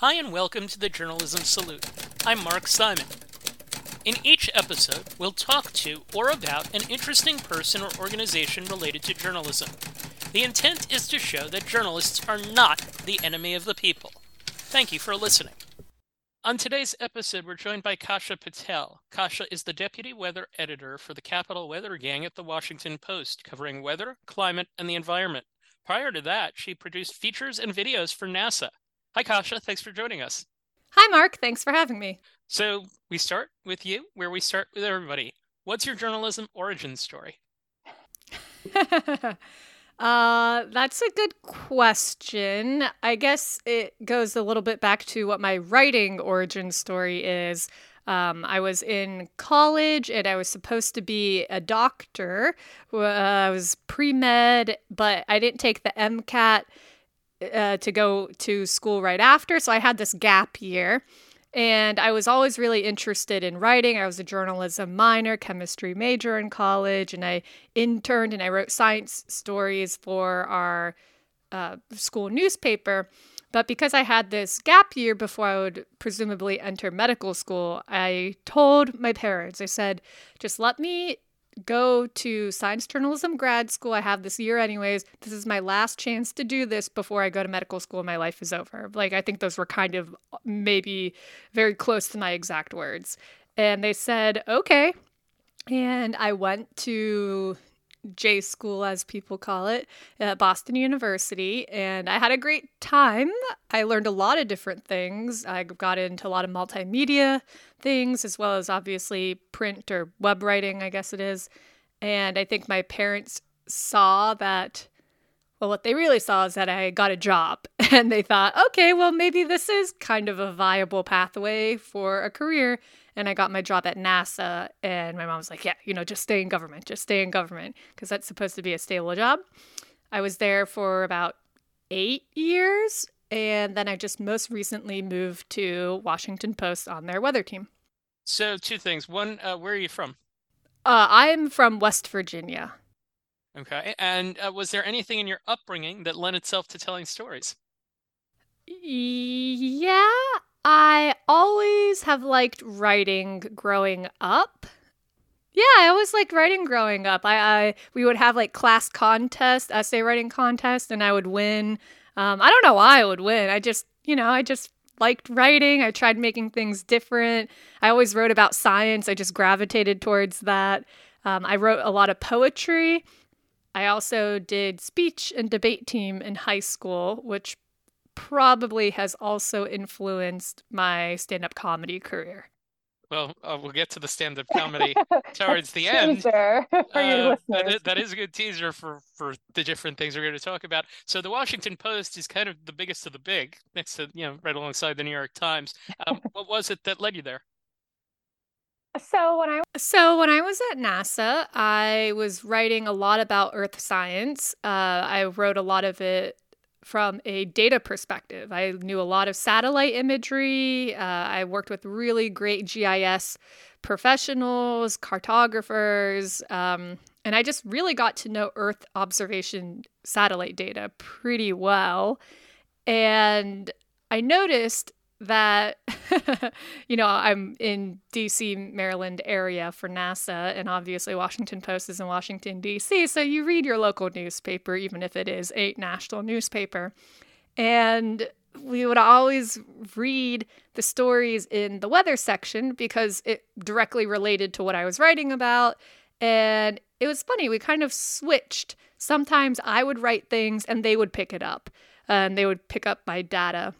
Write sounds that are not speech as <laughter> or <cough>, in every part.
Hi, and welcome to the Journalism Salute. I'm Mark Simon. In each episode, we'll talk to or about an interesting person or organization related to journalism. The intent is to show that journalists are not the enemy of the people. Thank you for listening. On today's episode, we're joined by Kasha Patel. Kasha is the deputy weather editor for the Capital Weather Gang at the Washington Post, covering weather, climate, and the environment. Prior to that, she produced features and videos for NASA. Hi, Kasha. Thanks for joining us. Hi, Mark. Thanks for having me. So, we start with you, where we start with everybody. What's your journalism origin story? <laughs> uh, that's a good question. I guess it goes a little bit back to what my writing origin story is. Um, I was in college and I was supposed to be a doctor. Uh, I was pre med, but I didn't take the MCAT uh, to go to school right after. So I had this gap year. And I was always really interested in writing. I was a journalism minor, chemistry major in college, and I interned and I wrote science stories for our uh, school newspaper. But because I had this gap year before I would presumably enter medical school, I told my parents, I said, just let me go to science journalism grad school. I have this year, anyways. This is my last chance to do this before I go to medical school. My life is over. Like, I think those were kind of maybe very close to my exact words. And they said, okay. And I went to J school, as people call it, at Boston University. And I had a great time. I learned a lot of different things. I got into a lot of multimedia things, as well as obviously print or web writing, I guess it is. And I think my parents saw that. Well, what they really saw is that I got a job <laughs> and they thought, okay, well, maybe this is kind of a viable pathway for a career and I got my job at NASA. And my mom was like, yeah, you know, just stay in government, just stay in government, because that's supposed to be a stable job. I was there for about eight years. And then I just most recently moved to Washington Post on their weather team. So, two things. One, uh, where are you from? Uh, I'm from West Virginia. Okay. And uh, was there anything in your upbringing that lent itself to telling stories? Yeah, I always have liked writing growing up. Yeah, I always liked writing growing up. I, I we would have like class contest, essay writing contest, and I would win. Um, I don't know why I would win. I just, you know, I just liked writing. I tried making things different. I always wrote about science. I just gravitated towards that. Um, I wrote a lot of poetry. I also did speech and debate team in high school, which probably has also influenced my stand up comedy career. Well, uh, we'll get to the stand up <laughs> comedy towards the end. for uh, that, is, that is a good teaser for, for the different things we're going to talk about. So, the Washington Post is kind of the biggest of the big, next to, you know, right alongside the New York Times. Um, <laughs> what was it that led you there? So when I so when I was at NASA, I was writing a lot about Earth science. Uh, I wrote a lot of it from a data perspective. I knew a lot of satellite imagery. Uh, I worked with really great GIS professionals, cartographers, um, and I just really got to know Earth observation satellite data pretty well. And I noticed that <laughs> you know i'm in dc maryland area for nasa and obviously washington post is in washington dc so you read your local newspaper even if it is a national newspaper. And we would always read the stories in the weather section because it directly related to what i was writing about. And it was funny we kind of switched. Sometimes i would write things and they would pick it up. And they would pick up my data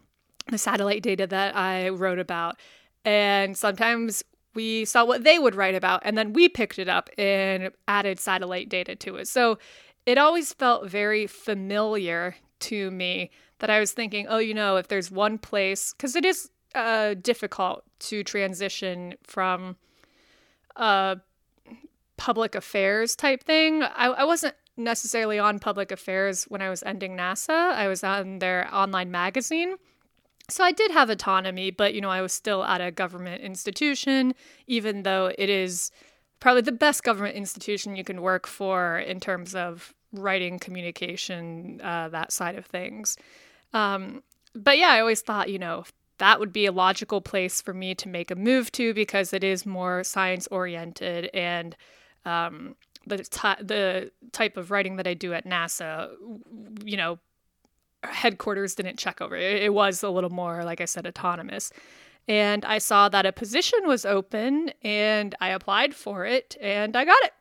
the satellite data that I wrote about. And sometimes we saw what they would write about, and then we picked it up and added satellite data to it. So it always felt very familiar to me that I was thinking, oh, you know, if there's one place, because it is uh, difficult to transition from a public affairs type thing. I, I wasn't necessarily on public affairs when I was ending NASA, I was on their online magazine. So I did have autonomy, but you know, I was still at a government institution, even though it is probably the best government institution you can work for in terms of writing, communication, uh, that side of things. Um, but yeah, I always thought, you know, that would be a logical place for me to make a move to because it is more science oriented and um, the t- the type of writing that I do at NASA, you know, headquarters didn't check over it. It was a little more, like I said, autonomous. And I saw that a position was open and I applied for it and I got it.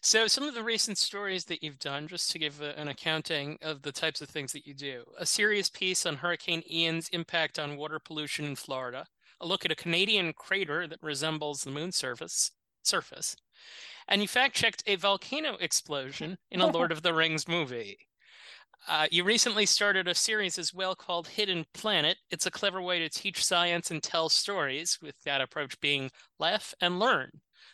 So, some of the recent stories that you've done, just to give an accounting of the types of things that you do a serious piece on Hurricane Ian's impact on water pollution in Florida, a look at a Canadian crater that resembles the moon's surface, surface, and you fact checked a volcano explosion in a Lord <laughs> of the Rings movie. Uh, you recently started a series as well called Hidden Planet. It's a clever way to teach science and tell stories, with that approach being laugh and learn.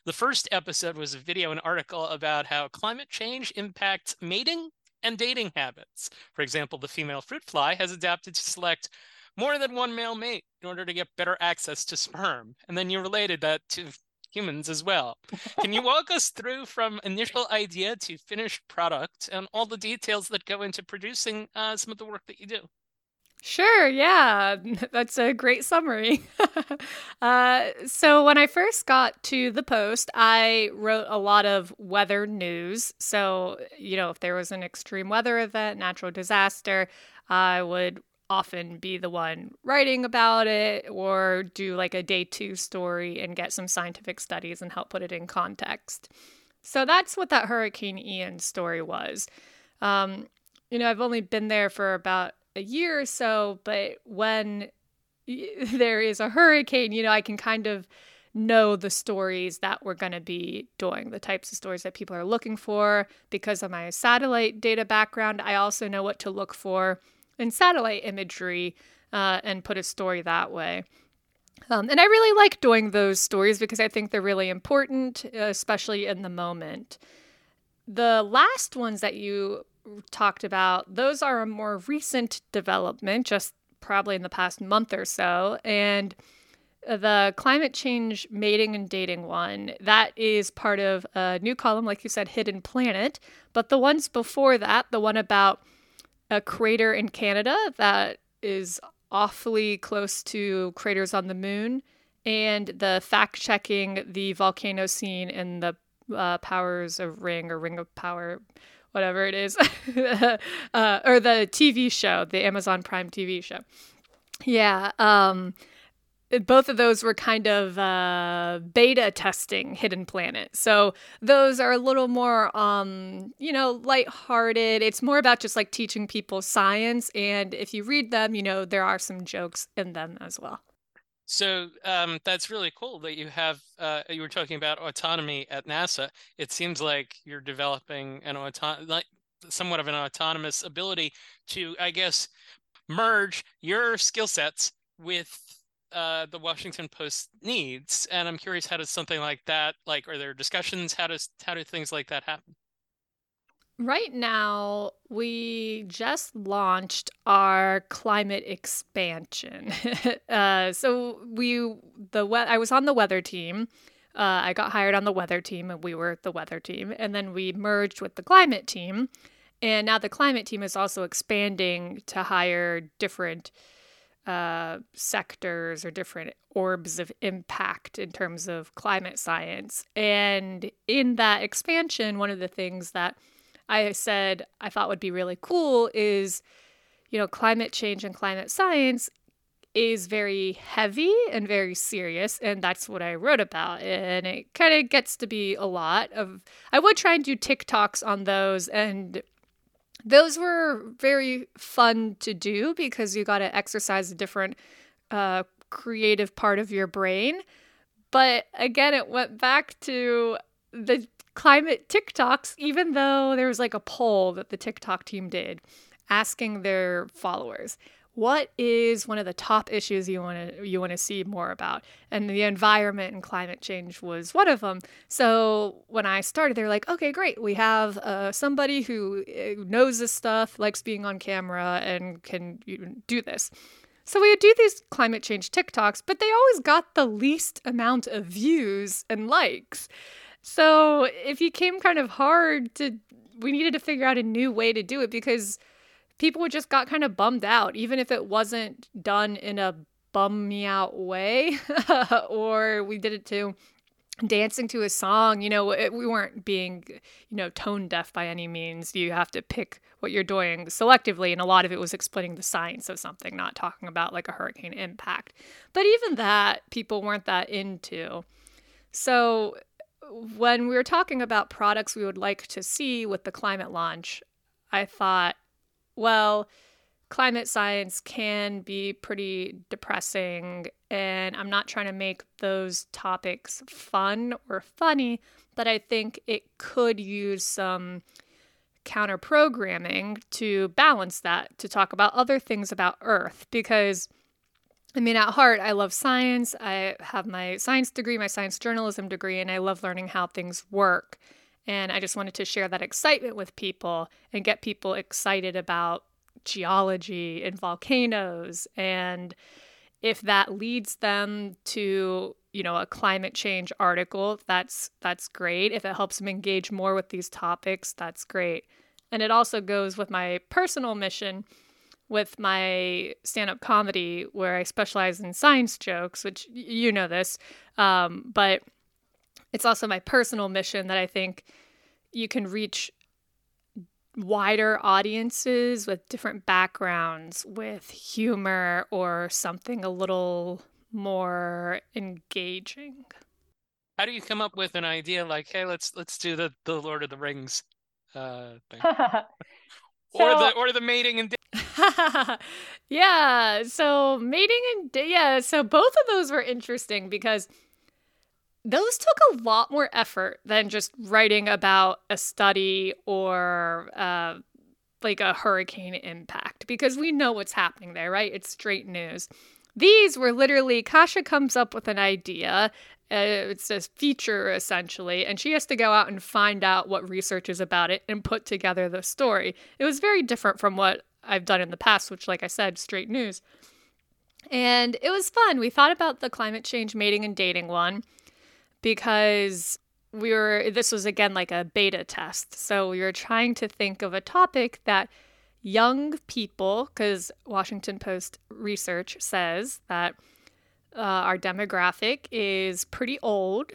The first episode was a video and article about how climate change impacts mating and dating habits. For example, the female fruit fly has adapted to select more than one male mate in order to get better access to sperm. And then you related that to humans as well. Can you walk us through from initial idea to finished product and all the details that go into producing uh, some of the work that you do? Sure, yeah, <laughs> that's a great summary. <laughs> uh, so, when I first got to the Post, I wrote a lot of weather news. So, you know, if there was an extreme weather event, natural disaster, I would often be the one writing about it or do like a day two story and get some scientific studies and help put it in context. So that's what that Hurricane Ian story was. Um, you know, I've only been there for about a year or so, but when <laughs> there is a hurricane, you know, I can kind of know the stories that we're going to be doing, the types of stories that people are looking for. Because of my satellite data background, I also know what to look for in satellite imagery uh, and put a story that way. Um, and I really like doing those stories because I think they're really important, especially in the moment. The last ones that you talked about, those are a more recent development, just probably in the past month or so. And the climate change mating and dating one, that is part of a new column, like you said, Hidden Planet. But the ones before that, the one about a crater in Canada that is awfully close to craters on the moon, and the fact checking the volcano scene in the uh, Powers of Ring or Ring of Power, whatever it is, <laughs> uh, or the TV show, the Amazon Prime TV show. Yeah. Um, both of those were kind of uh, beta testing Hidden Planet. So those are a little more, um, you know, lighthearted. It's more about just like teaching people science. And if you read them, you know, there are some jokes in them as well. So um, that's really cool that you have. Uh, you were talking about autonomy at NASA. It seems like you're developing an auto- like somewhat of an autonomous ability to, I guess, merge your skill sets with uh, the Washington Post needs. And I'm curious, how does something like that, like, are there discussions? How does how do things like that happen? Right now, we just launched our climate expansion. <laughs> uh, so we the we- I was on the weather team. Uh, I got hired on the weather team, and we were the weather team. And then we merged with the climate team, and now the climate team is also expanding to hire different uh, sectors or different orbs of impact in terms of climate science. And in that expansion, one of the things that I said I thought would be really cool is, you know, climate change and climate science is very heavy and very serious and that's what I wrote about and it kind of gets to be a lot of I would try and do TikToks on those and those were very fun to do because you got to exercise a different uh, creative part of your brain. But again it went back to the climate TikToks, even though there was like a poll that the TikTok team did asking their followers, what is one of the top issues you want to you want to see more about? And the environment and climate change was one of them so when i started they're like okay great. We have uh, somebody who uh, knows this stuff likes being on camera and can do this. So we would do these climate change tiktoks but they always got the least amount of views and likes. So it became kind of hard to, we needed to figure out a new way to do it because people just got kind of bummed out, even if it wasn't done in a bum me out way, <laughs> or we did it to dancing to a song. You know, it, we weren't being, you know, tone deaf by any means. You have to pick what you're doing selectively, and a lot of it was explaining the science of something, not talking about like a hurricane impact. But even that, people weren't that into. So when we were talking about products we would like to see with the climate launch, I thought, well, climate science can be pretty depressing, and I'm not trying to make those topics fun or funny, but I think it could use some counter programming to balance that, to talk about other things about Earth, because I mean, at heart, I love science. I have my science degree, my science journalism degree, and I love learning how things work. And I just wanted to share that excitement with people and get people excited about geology and volcanoes. And if that leads them to, you know, a climate change article, that's that's great. If it helps them engage more with these topics, that's great. And it also goes with my personal mission with my stand up comedy where I specialize in science jokes, which you know this. Um, but it's also my personal mission that I think you can reach wider audiences with different backgrounds with humor or something a little more engaging. How do you come up with an idea like, hey, let's let's do the the Lord of the Rings uh, thing, so, <laughs> <laughs> or the or the mating and <laughs> yeah. So mating and yeah. So both of those were interesting because those took a lot more effort than just writing about a study or uh, like a hurricane impact because we know what's happening there, right? It's straight news. These were literally Kasha comes up with an idea. Uh, it's a feature essentially, and she has to go out and find out what research is about it and put together the story. It was very different from what I've done in the past, which, like I said, straight news. And it was fun. We thought about the climate change mating and dating one because we were, this was again like a beta test. So we were trying to think of a topic that young people, because Washington Post research says that uh, our demographic is pretty old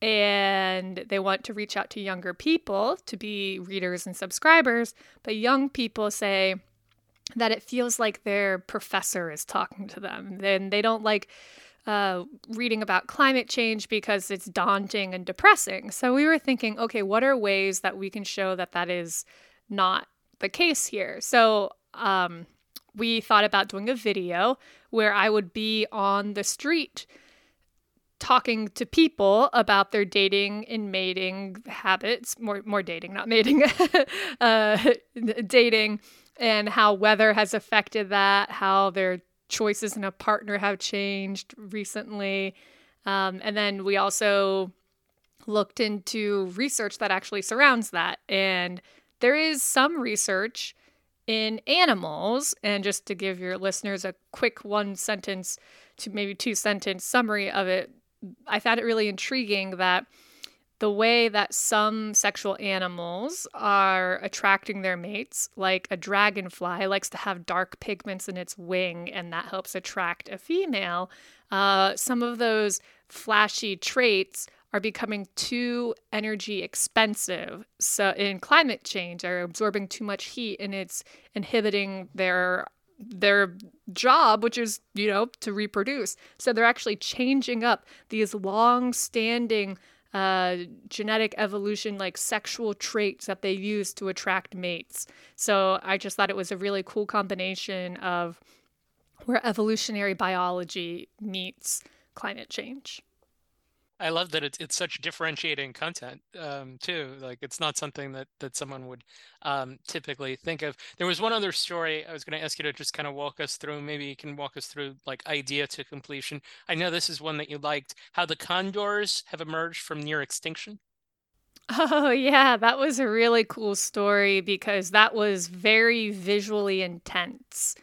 and they want to reach out to younger people to be readers and subscribers. But young people say, that it feels like their professor is talking to them. Then they don't like uh, reading about climate change because it's daunting and depressing. So we were thinking, okay, what are ways that we can show that that is not the case here? So um, we thought about doing a video where I would be on the street talking to people about their dating and mating habits more more dating not mating <laughs> uh, <laughs> dating and how weather has affected that, how their choices in a partner have changed recently. Um, and then we also looked into research that actually surrounds that. And there is some research in animals. And just to give your listeners a quick one sentence to maybe two sentence summary of it, I found it really intriguing that the way that some sexual animals are attracting their mates, like a dragonfly likes to have dark pigments in its wing, and that helps attract a female. Uh, some of those flashy traits are becoming too energy expensive. So in climate change, are absorbing too much heat, and it's inhibiting their their job, which is you know to reproduce. So they're actually changing up these long-standing uh, genetic evolution, like sexual traits that they use to attract mates. So I just thought it was a really cool combination of where evolutionary biology meets climate change. I love that it's it's such differentiating content um, too. Like it's not something that that someone would um, typically think of. There was one other story I was going to ask you to just kind of walk us through. Maybe you can walk us through like idea to completion. I know this is one that you liked. How the condors have emerged from near extinction. Oh, yeah, that was a really cool story because that was very visually intense.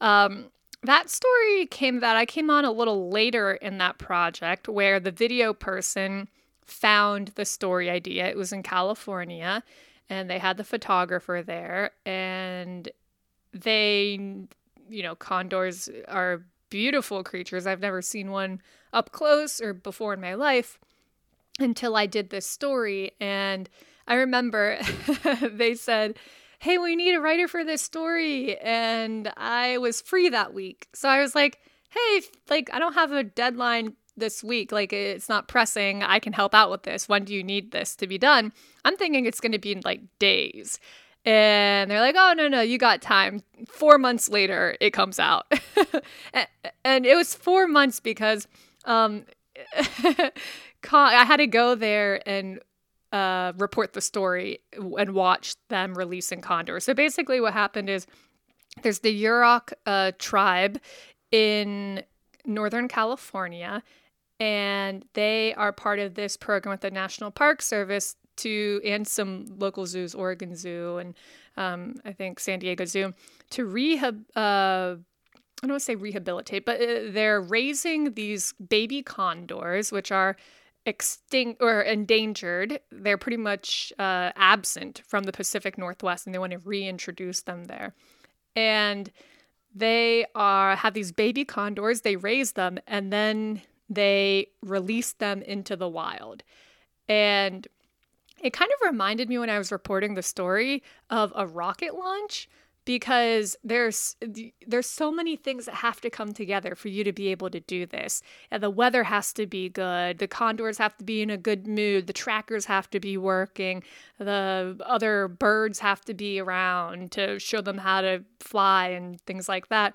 Um, that story came that I came on a little later in that project where the video person found the story idea. It was in California and they had the photographer there and they you know condors are beautiful creatures. I've never seen one up close or before in my life until I did this story. And I remember <laughs> they said, Hey, we need a writer for this story. And I was free that week. So I was like, Hey, like, I don't have a deadline this week. Like, it's not pressing. I can help out with this. When do you need this to be done? I'm thinking it's going to be in like days. And they're like, oh, no, no, you got time. Four months later, it comes out. <laughs> and it was four months because um, <laughs> I had to go there and uh, report the story and watch them releasing Condor. So basically, what happened is there's the Yurok uh, tribe in Northern California, and they are part of this program with the National Park Service to and some local zoos, Oregon Zoo and um, I think San Diego Zoo, to rehab. Uh, I don't want to say rehabilitate, but uh, they're raising these baby condors, which are extinct or endangered. They're pretty much uh, absent from the Pacific Northwest, and they want to reintroduce them there. And they are have these baby condors. They raise them, and then they release them into the wild. And it kind of reminded me when I was reporting the story of a rocket launch because there's there's so many things that have to come together for you to be able to do this. And the weather has to be good, the condors have to be in a good mood, the trackers have to be working, the other birds have to be around to show them how to fly and things like that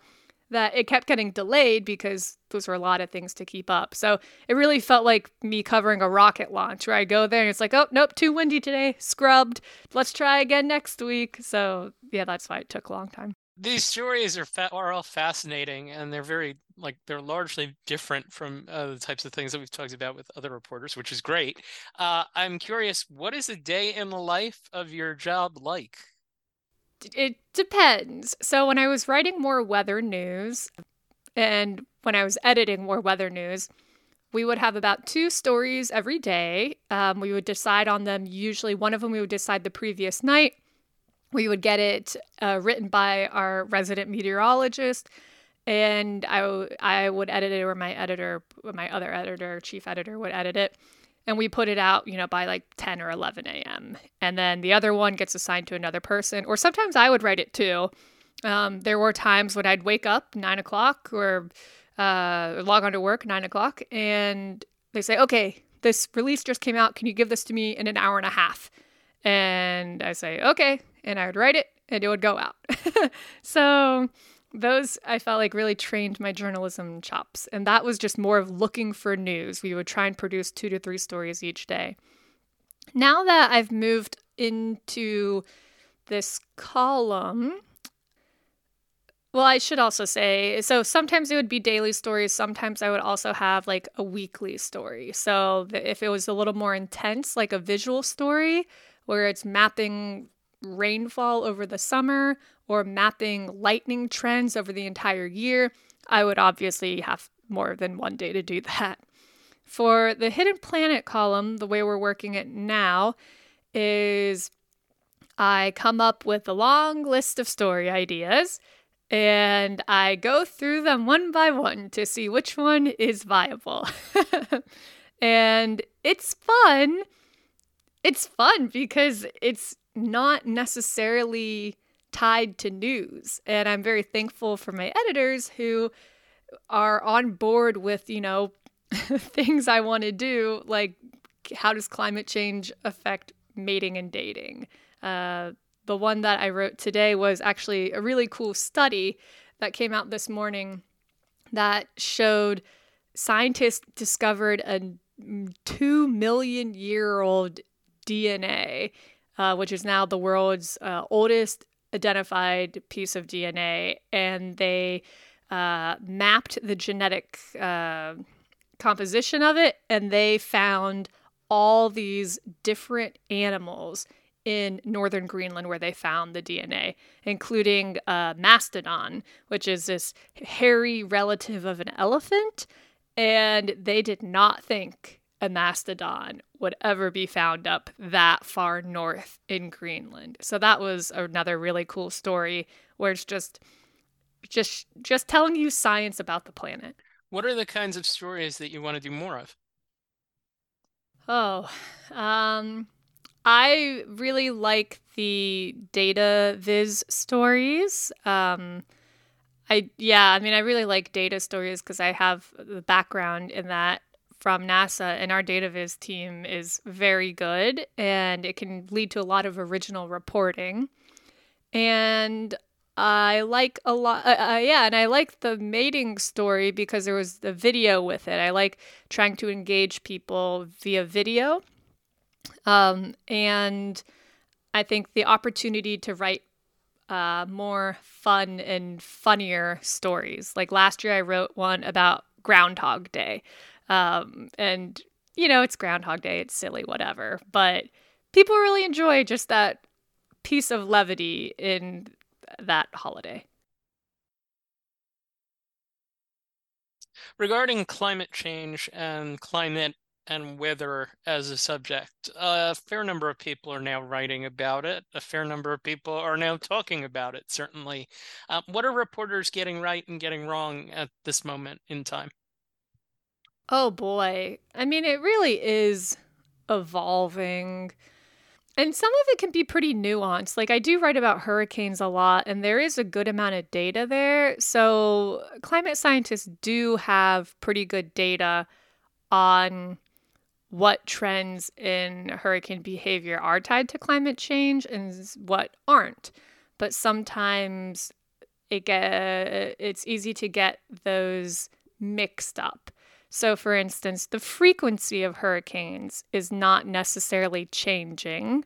that it kept getting delayed because those were a lot of things to keep up. So it really felt like me covering a rocket launch where I go there and it's like, oh, nope, too windy today, scrubbed. Let's try again next week. So yeah, that's why it took a long time. These stories are fa- are all fascinating, and they're very like they're largely different from uh, the types of things that we've talked about with other reporters, which is great. Uh, I'm curious, what is a day in the life of your job like? It depends. So when I was writing more weather news and when I was editing more weather news, we would have about two stories every day. Um, we would decide on them. Usually, one of them we would decide the previous night. We would get it uh, written by our resident meteorologist, and I, w- I would edit it, or my editor, my other editor, chief editor, would edit it and we put it out, you know, by like 10 or 11 a.m. And then the other one gets assigned to another person, or sometimes I would write it too. Um, there were times when I'd wake up nine o'clock or uh, log on to work nine o'clock, and they say, "Okay, this release just came out. Can you give this to me in an hour and a half?" And I say, "Okay," and I would write it, and it would go out. <laughs> so those I felt like really trained my journalism chops. And that was just more of looking for news. We would try and produce two to three stories each day. Now that I've moved into this column, well, I should also say so sometimes it would be daily stories. Sometimes I would also have like a weekly story. So if it was a little more intense, like a visual story where it's mapping rainfall over the summer or mapping lightning trends over the entire year, I would obviously have more than one day to do <laughs> that. For the hidden planet column, the way we're working it now is I come up with a long list of story ideas and I go through them one by one to see which one is viable. <laughs> and it's fun. It's fun because it's not necessarily tied to news. And I'm very thankful for my editors who are on board with, you know, <laughs> things I want to do, like how does climate change affect mating and dating? Uh, the one that I wrote today was actually a really cool study that came out this morning that showed scientists discovered a two million year old DNA uh, which is now the world's uh, oldest identified piece of DNA, and they uh, mapped the genetic uh, composition of it, and they found all these different animals in northern Greenland where they found the DNA, including uh, mastodon, which is this hairy relative of an elephant. And they did not think a mastodon would ever be found up that far north in Greenland. So that was another really cool story where it's just just just telling you science about the planet. What are the kinds of stories that you want to do more of? Oh, um, I really like the data viz stories. Um, I yeah, I mean, I really like data stories because I have the background in that from NASA, and our data viz team is very good, and it can lead to a lot of original reporting. And I like a lot. Uh, uh, yeah, and I like the mating story because there was the video with it. I like trying to engage people via video. Um, and I think the opportunity to write uh, more fun and funnier stories. Like last year, I wrote one about Groundhog Day. Um, and, you know, it's Groundhog Day, it's silly, whatever. But people really enjoy just that piece of levity in that holiday. Regarding climate change and climate and weather as a subject, a fair number of people are now writing about it. A fair number of people are now talking about it, certainly. Uh, what are reporters getting right and getting wrong at this moment in time? Oh boy. I mean, it really is evolving. And some of it can be pretty nuanced. Like, I do write about hurricanes a lot, and there is a good amount of data there. So, climate scientists do have pretty good data on what trends in hurricane behavior are tied to climate change and what aren't. But sometimes it get, it's easy to get those mixed up. So, for instance, the frequency of hurricanes is not necessarily changing.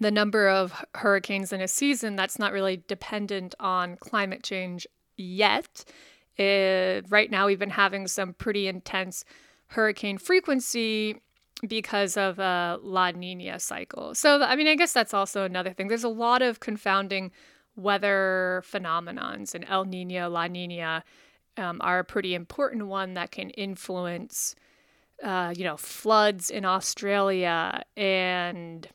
The number of hurricanes in a season, that's not really dependent on climate change yet. Uh, right now, we've been having some pretty intense hurricane frequency because of a La Nina cycle. So, I mean, I guess that's also another thing. There's a lot of confounding weather phenomenons and El Nino, La Nina um, are a pretty important one that can influence, uh, you know, floods in Australia. And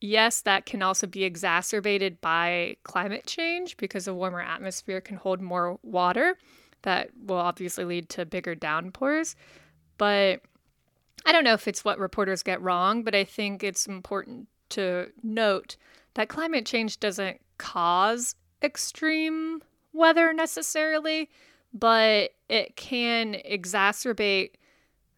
yes, that can also be exacerbated by climate change because a warmer atmosphere can hold more water. That will obviously lead to bigger downpours. But I don't know if it's what reporters get wrong, but I think it's important to note that climate change doesn't cause extreme weather necessarily but it can exacerbate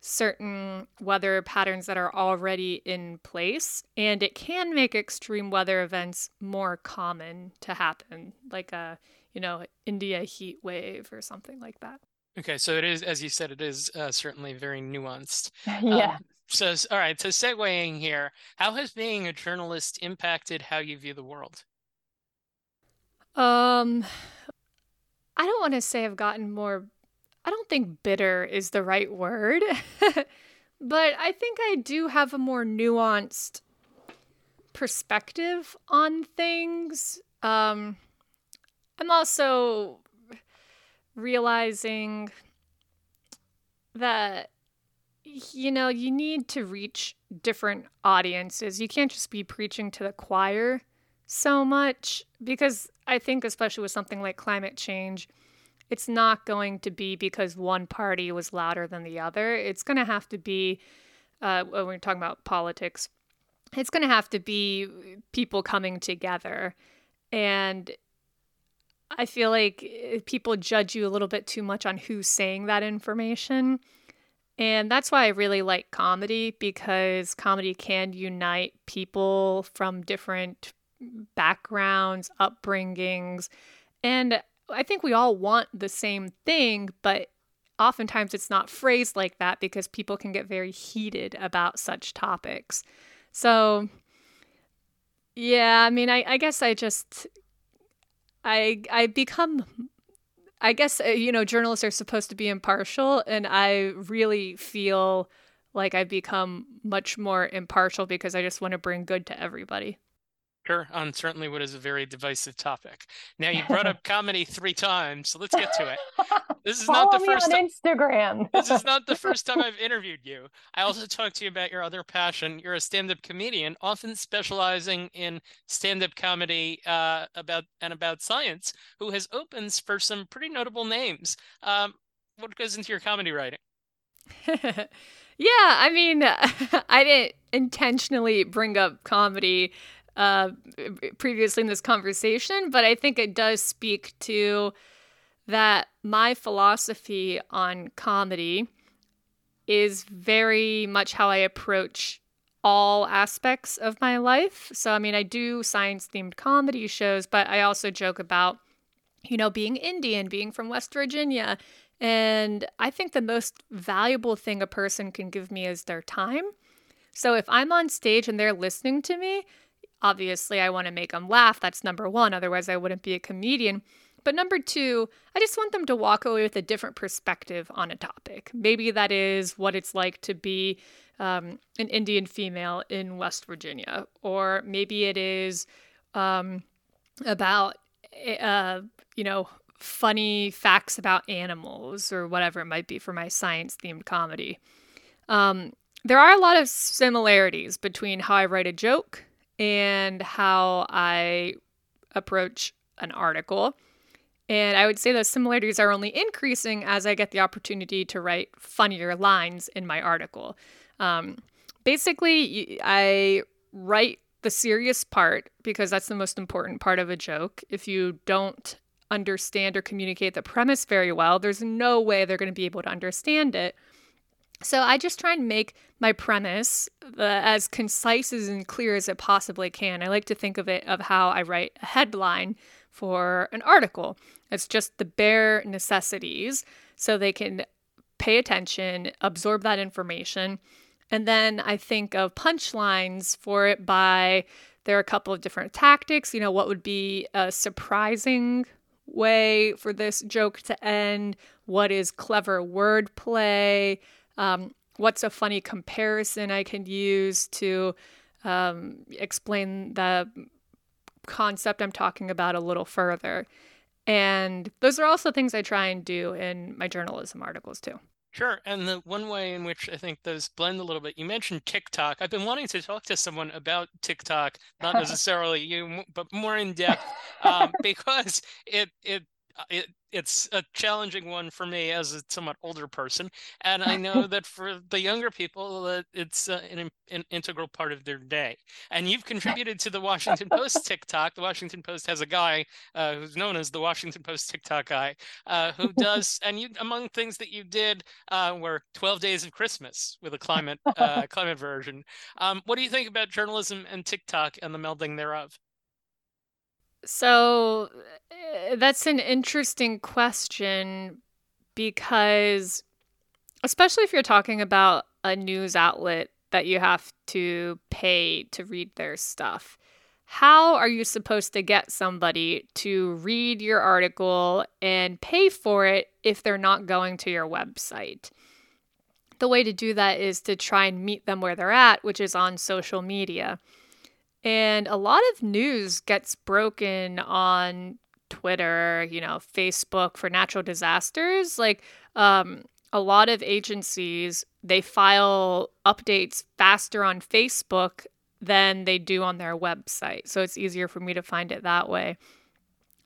certain weather patterns that are already in place and it can make extreme weather events more common to happen like a you know india heat wave or something like that. Okay so it is as you said it is uh, certainly very nuanced. <laughs> Yeah. um, so all right so segueing here how has being a journalist impacted how you view the world? Um I don't want to say I've gotten more, I don't think bitter is the right word, <laughs> but I think I do have a more nuanced perspective on things. Um, I'm also realizing that you know you need to reach different audiences you can't just be preaching to the choir so much because I think, especially with something like climate change, it's not going to be because one party was louder than the other. It's going to have to be, uh, when we're talking about politics, it's going to have to be people coming together. And I feel like eh, people judge you a little bit too much on who's saying that information. And that's why I really like comedy because comedy can unite people from different backgrounds, upbringings. And I think we all want the same thing, but oftentimes it's not phrased like that because people can get very heated about such topics. So, yeah, I mean, I, I guess I just, I, I become, I guess, uh, you know, journalists are supposed to be impartial, and I really feel like I've become much more impartial because I just want to bring good to everybody. Sure, on certainly what is a very divisive topic. Now you brought <laughs> up comedy three times, so let's get to it. This is Follow not the me first on time. Instagram. This is not the <laughs> first time I've interviewed you. I also talked to you about your other passion. You're a stand-up comedian, often specializing in stand-up comedy uh, about and about science, who has opens for some pretty notable names. Um, what goes into your comedy writing? <laughs> yeah, I mean, I didn't intentionally bring up comedy uh, previously in this conversation, but I think it does speak to that my philosophy on comedy is very much how I approach all aspects of my life. So, I mean, I do science themed comedy shows, but I also joke about, you know, being Indian, being from West Virginia. And I think the most valuable thing a person can give me is their time. So, if I'm on stage and they're listening to me, obviously I want to make them laugh. That's number one. Otherwise, I wouldn't be a comedian. But number two, I just want them to walk away with a different perspective on a topic. Maybe that is what it's like to be um, an Indian female in West Virginia, or maybe it is um, about, eh, uh, you know, funny facts about animals or whatever it might be for my science themed comedy. Um, there are a lot of similarities between how I write a joke and how I approach an article. And I would say those similarities are only increasing as I get the opportunity to write funnier lines in my article. Um, basically, I write the serious part because that's the most important part of a joke. If you don't understand or communicate the premise very well, there's no way they're going to be able to understand it. So I just try and make my premise uh, as concise and clear as it possibly can. I like to think of it of how I write a headline for an article. It's just the bare necessities so they can pay attention, absorb that information. And then I think of punchlines for it by there are a couple of different tactics. You know, what would be a surprising way for this joke to end? What is clever wordplay? Um, what's a funny comparison I can use to um, explain the concept I'm talking about a little further. And those are also things I try and do in my journalism articles too. Sure. And the one way in which I think those blend a little bit, you mentioned TikTok. I've been wanting to talk to someone about TikTok, not <laughs> necessarily you, but more in depth, um, because it it it it's a challenging one for me as a somewhat older person, and I <laughs> know that for the younger people, that it's uh, an, an, integral part of their day. And you've <laughs> contributed to the Washington Post TikTok. The Washington Post has a guy uh, who's known as the Washington Post TikTok guy, uh, who <laughs> does. And you, among things that you did, uh, were 12 Days of Christmas with a climate uh, climate version. Um, what do you think about journalism and TikTok and the melding thereof? So uh, that's an interesting question because, especially if you're talking about a news outlet that you have to pay to read their stuff, how are you supposed to get somebody to read your article and pay for it if they're not going to your website? The way to do that is to try and meet them where they're at, which is on social media. And a lot of news gets broken on Twitter, you know, Facebook for natural disasters. Like um, a lot of agencies, they file updates faster on Facebook than they do on their website. So it's easier for me to find it that way.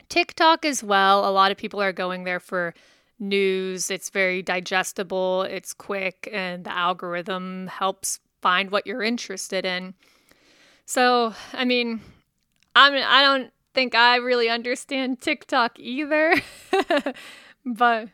TikTok as well. A lot of people are going there for news. It's very digestible, it's quick, and the algorithm helps find what you're interested in. So, I mean, I mean, I don't think I really understand <laughs> TikTok either, <laughs> but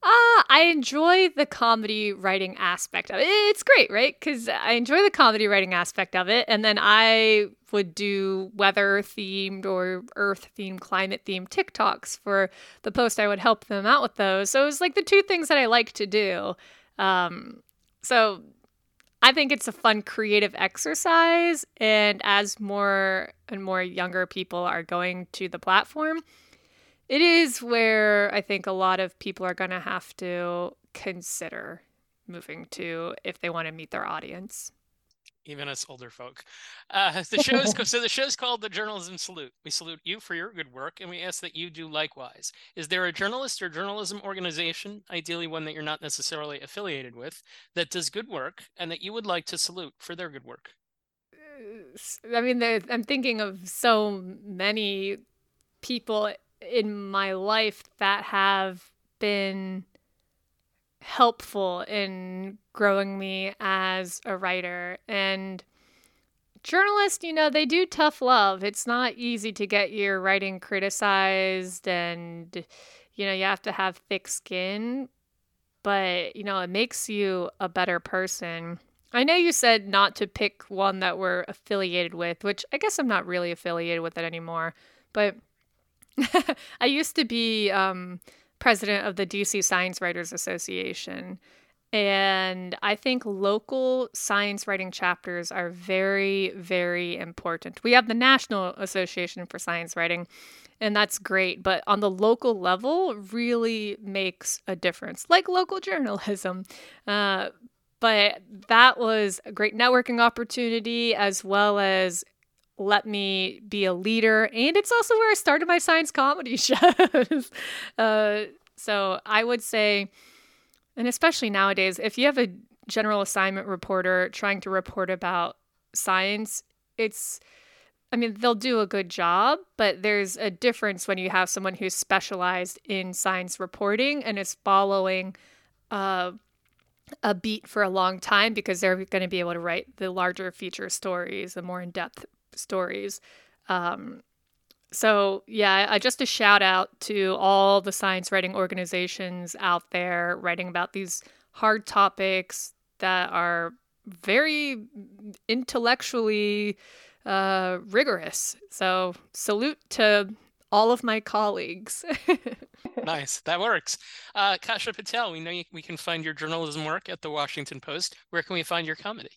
uh, I enjoy the comedy writing aspect of it. It's great, right? Because I enjoy the comedy writing aspect of it. And then I would do weather themed or earth themed, climate themed TikToks for the post. I would help them out with those. So it was like the two things that I like to do. Um, so I think it's a fun creative exercise. And as more and more younger people are going to the platform, it is where I think a lot of people are going to have to consider moving to if they want to meet their audience. Even us older folk. Uh, <laughs> the show is so the show is called the Journalism Salute. We salute you for your good work, and we ask that you do likewise. Is there a journalist or journalism organization, ideally one that you're not necessarily affiliated with, that does good work and that you would like to salute for their good work? I mean, I'm thinking of so many people in my life that have been helpful in growing me as a writer. And journalists, you know, they do tough love. It's not easy to get your writing criticized, and, you know, you have to have thick skin, but, you know, it makes you a better person. I know you said not to pick one that we're affiliated with, which I guess I'm not really affiliated with it anymore, but <laughs> I used to be um, president of the DC Science Writers Association. And I think local science writing chapters are very, very important. We have the National Association for Science Writing, and that's great. But on the local level, really makes a difference, like local <laughs> journalism. Uh, but that was a great networking opportunity as well as let me be a leader. And it's also where I started my science comedy <laughs> shows. uh, so I would say, and especially nowadays, if you have a general assignment reporter trying to report about science, it's, I mean, they'll do a good job, but there's a difference when you have someone who's specialized in science reporting and is following uh, a beat for a long time because they're going to be able to write the larger feature stories, the more in depth stories. Um, so, yeah, I just a shout out to all the science writing organizations out there writing about these hard topics that are very intellectually uh, rigorous. So, salute to all of my colleagues. <laughs> nice. That works. Uh, Kasha Patel, we know you, we can find your journalism work at the Washington Post. Where can we find your comedy?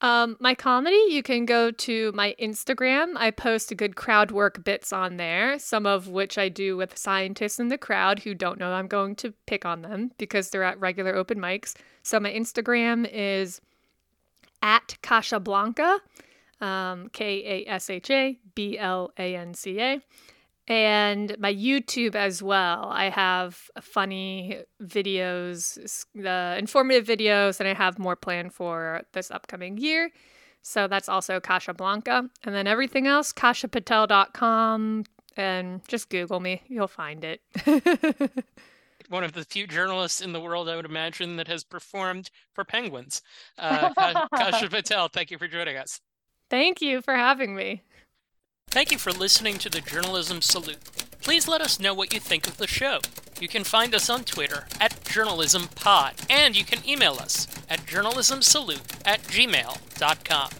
Um, my comedy, you can go to my Instagram. I post good crowd work bits on there, some of which I do with scientists in the crowd who don't know I'm going to pick on them because they're at regular open mics. So my Instagram is at Kashablanca, um, K A S H A B L A N C A and my YouTube as well. I have funny videos, the informative videos, and I have more planned for this upcoming year. So that's also Kasha Blanca. And then everything else, kashapatel.com, and just Google me. You'll find it. <laughs> One of the few journalists in the world, I would imagine, that has performed for Penguins. Uh, Kasha <laughs> Patel, thank you for joining us. Thank you for having me. Thank you for listening to the Journalism Salute. Please let us know what you think of the show. You can find us on Twitter at JournalismPod, and you can email us at journalismsalute at gmail.com.